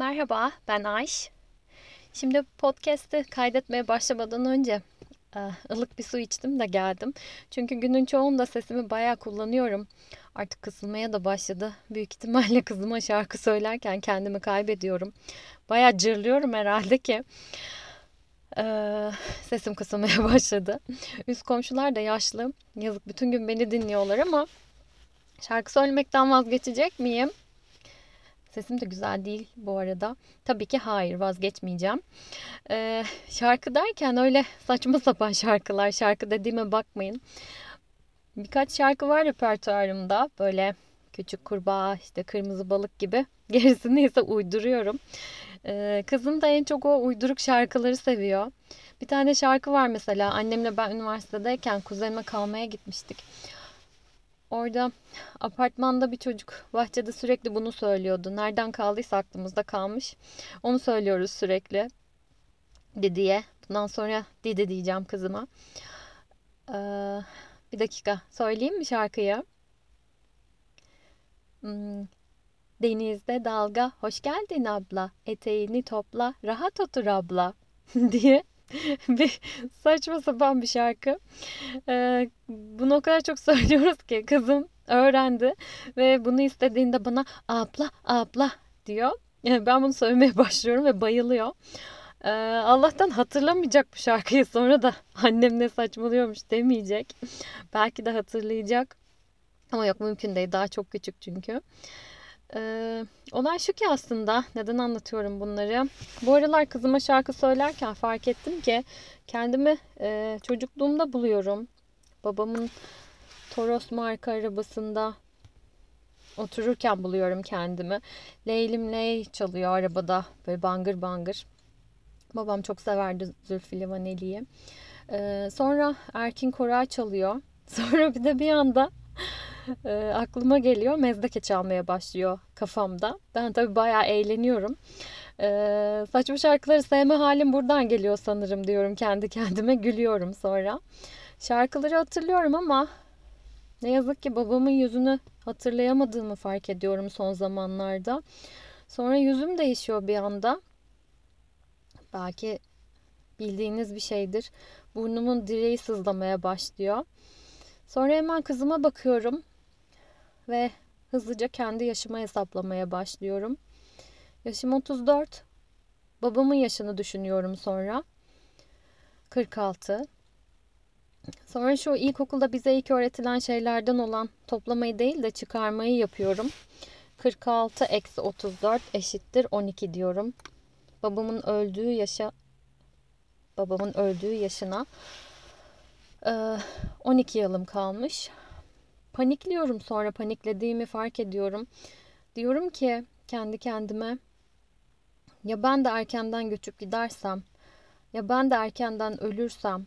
Merhaba, ben Ayş. Şimdi podcast'i kaydetmeye başlamadan önce e, ılık bir su içtim de geldim. Çünkü günün çoğunda sesimi bayağı kullanıyorum. Artık kısılmaya da başladı. Büyük ihtimalle kızıma şarkı söylerken kendimi kaybediyorum. Bayağı cırlıyorum herhalde ki. Ee, sesim kısılmaya başladı. Üst komşular da yaşlı. Yazık bütün gün beni dinliyorlar ama şarkı söylemekten vazgeçecek miyim? Sesim de güzel değil bu arada. Tabii ki hayır vazgeçmeyeceğim. Ee, şarkı derken öyle saçma sapan şarkılar. Şarkı dediğime bakmayın. Birkaç şarkı var repertuarımda. Böyle küçük kurbağa, işte kırmızı balık gibi. Gerisini ise uyduruyorum. Ee, kızım da en çok o uyduruk şarkıları seviyor. Bir tane şarkı var mesela. Annemle ben üniversitedeyken kuzenime kalmaya gitmiştik. Orada apartmanda bir çocuk bahçede sürekli bunu söylüyordu. Nereden kaldıysa aklımızda kalmış. Onu söylüyoruz sürekli. Didi'ye. Bundan sonra Didi diyeceğim kızıma. Ee, bir dakika. Söyleyeyim mi şarkıyı? Hmm. Denizde dalga, hoş geldin abla. Eteğini topla, rahat otur abla diye bir saçma sapan bir şarkı. Ee, bunu o kadar çok söylüyoruz ki kızım öğrendi ve bunu istediğinde bana abla abla diyor. Yani ben bunu söylemeye başlıyorum ve bayılıyor. Ee, Allah'tan hatırlamayacak bu şarkıyı sonra da annem ne saçmalıyormuş demeyecek. Belki de hatırlayacak. Ama yok mümkün değil. Daha çok küçük çünkü. Ee, olay şu ki aslında neden anlatıyorum bunları. Bu aralar kızıma şarkı söylerken fark ettim ki kendimi e, çocukluğumda buluyorum. Babamın Toros marka arabasında otururken buluyorum kendimi. Leylim Ley çalıyor arabada böyle bangır bangır. Babam çok severdi Zülfü Livaneli'yi. Ee, sonra Erkin Koray çalıyor. Sonra bir de bir anda e, aklıma geliyor. Mezdeke çalmaya başlıyor kafamda. Ben tabii bayağı eğleniyorum. E, saçma şarkıları sevme halim buradan geliyor sanırım diyorum kendi kendime. Gülüyorum sonra. Şarkıları hatırlıyorum ama ne yazık ki babamın yüzünü hatırlayamadığımı fark ediyorum son zamanlarda. Sonra yüzüm değişiyor bir anda. Belki bildiğiniz bir şeydir. Burnumun direği sızlamaya başlıyor. Sonra hemen kızıma bakıyorum ve hızlıca kendi yaşımı hesaplamaya başlıyorum. Yaşım 34. Babamın yaşını düşünüyorum sonra. 46. Sonra şu ilkokulda bize ilk öğretilen şeylerden olan toplamayı değil de çıkarmayı yapıyorum. 46 eksi 34 eşittir 12 diyorum. Babamın öldüğü yaşa babamın öldüğü yaşına 12 yılım kalmış. Panikliyorum sonra paniklediğimi fark ediyorum. Diyorum ki kendi kendime ya ben de erkenden göçüp gidersem ya ben de erkenden ölürsem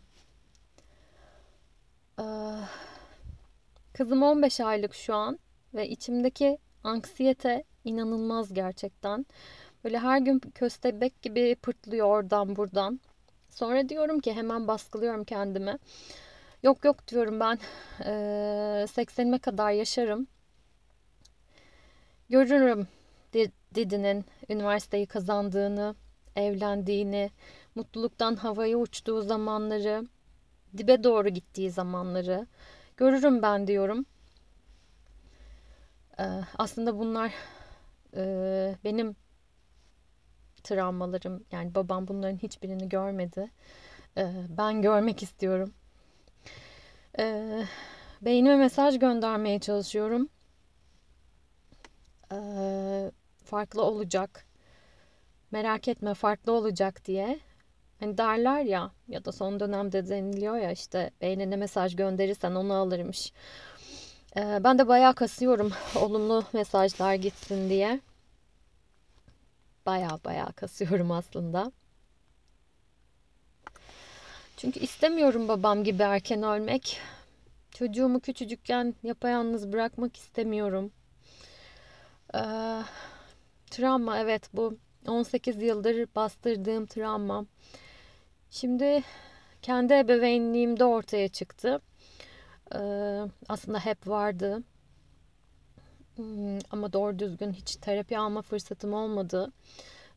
kızım 15 aylık şu an ve içimdeki anksiyete inanılmaz gerçekten. Böyle her gün köstebek gibi pırtlıyor oradan buradan. Sonra diyorum ki hemen baskılıyorum kendimi. Yok yok diyorum ben e, 80'ime kadar yaşarım. Görürüm Didi'nin üniversiteyi kazandığını, evlendiğini, mutluluktan havaya uçtuğu zamanları, dibe doğru gittiği zamanları görürüm ben diyorum. Ee, aslında bunlar e, benim travmalarım. Yani babam bunların hiçbirini görmedi. Ee, ben görmek istiyorum. Ee, beynime mesaj göndermeye çalışıyorum. Ee, farklı olacak. Merak etme farklı olacak diye. Hani derler ya ya da son dönemde deniliyor ya işte beynine mesaj gönderirsen onu alırmış. Ee, ben de bayağı kasıyorum olumlu mesajlar gitsin diye. Bayağı bayağı kasıyorum aslında. Çünkü istemiyorum babam gibi erken ölmek. Çocuğumu küçücükken yapayalnız bırakmak istemiyorum. Ee, travma evet bu 18 yıldır bastırdığım travma. Şimdi kendi ebeveynliğimde ortaya çıktı. Ee, aslında hep vardı. Hmm, ama doğru düzgün hiç terapi alma fırsatım olmadı.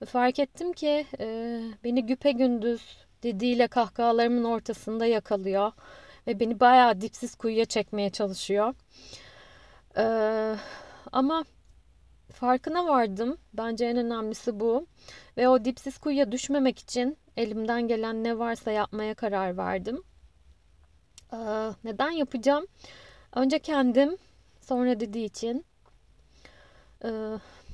Fark ettim ki e, beni güpe gündüz dediğiyle kahkahalarımın ortasında yakalıyor ve beni bayağı dipsiz kuyuya çekmeye çalışıyor. Ee, ama farkına vardım. Bence en önemlisi bu. Ve o dipsiz kuyuya düşmemek için elimden gelen ne varsa yapmaya karar verdim. Ee, neden yapacağım? Önce kendim, sonra dediği için. Ee,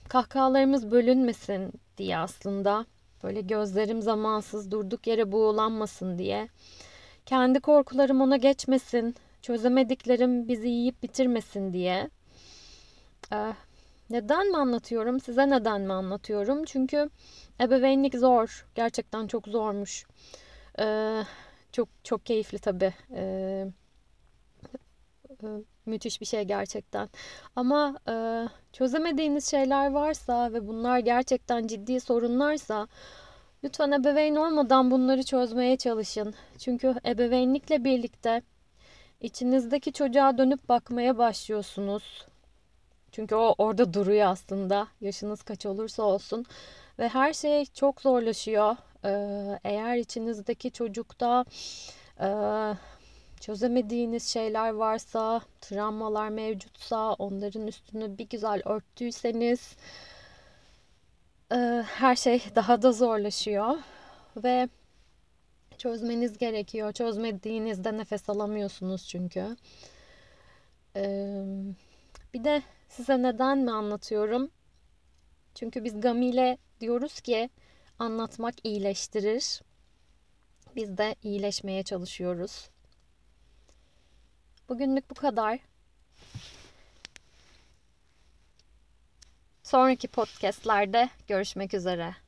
kahkahalarımız bölünmesin diye aslında. Böyle gözlerim zamansız durduk yere buğulanmasın diye. Kendi korkularım ona geçmesin, çözemediklerim bizi yiyip bitirmesin diye. Ee, neden mi anlatıyorum? Size neden mi anlatıyorum? Çünkü ebeveynlik zor. Gerçekten çok zormuş. Ee, çok çok keyifli tabii. Ee, müthiş bir şey gerçekten. Ama e, çözemediğiniz şeyler varsa ve bunlar gerçekten ciddi sorunlarsa lütfen ebeveyn olmadan bunları çözmeye çalışın. Çünkü ebeveynlikle birlikte içinizdeki çocuğa dönüp bakmaya başlıyorsunuz. Çünkü o orada duruyor aslında. Yaşınız kaç olursa olsun. Ve her şey çok zorlaşıyor. Ee, eğer içinizdeki çocukta e, çözemediğiniz şeyler varsa, travmalar mevcutsa, onların üstünü bir güzel örttüyseniz e, her şey daha da zorlaşıyor. Ve çözmeniz gerekiyor. Çözmediğinizde nefes alamıyorsunuz çünkü. Ee, bir de size neden mi anlatıyorum? Çünkü biz Gami diyoruz ki anlatmak iyileştirir. Biz de iyileşmeye çalışıyoruz. Bugünlük bu kadar. Sonraki podcastlerde görüşmek üzere.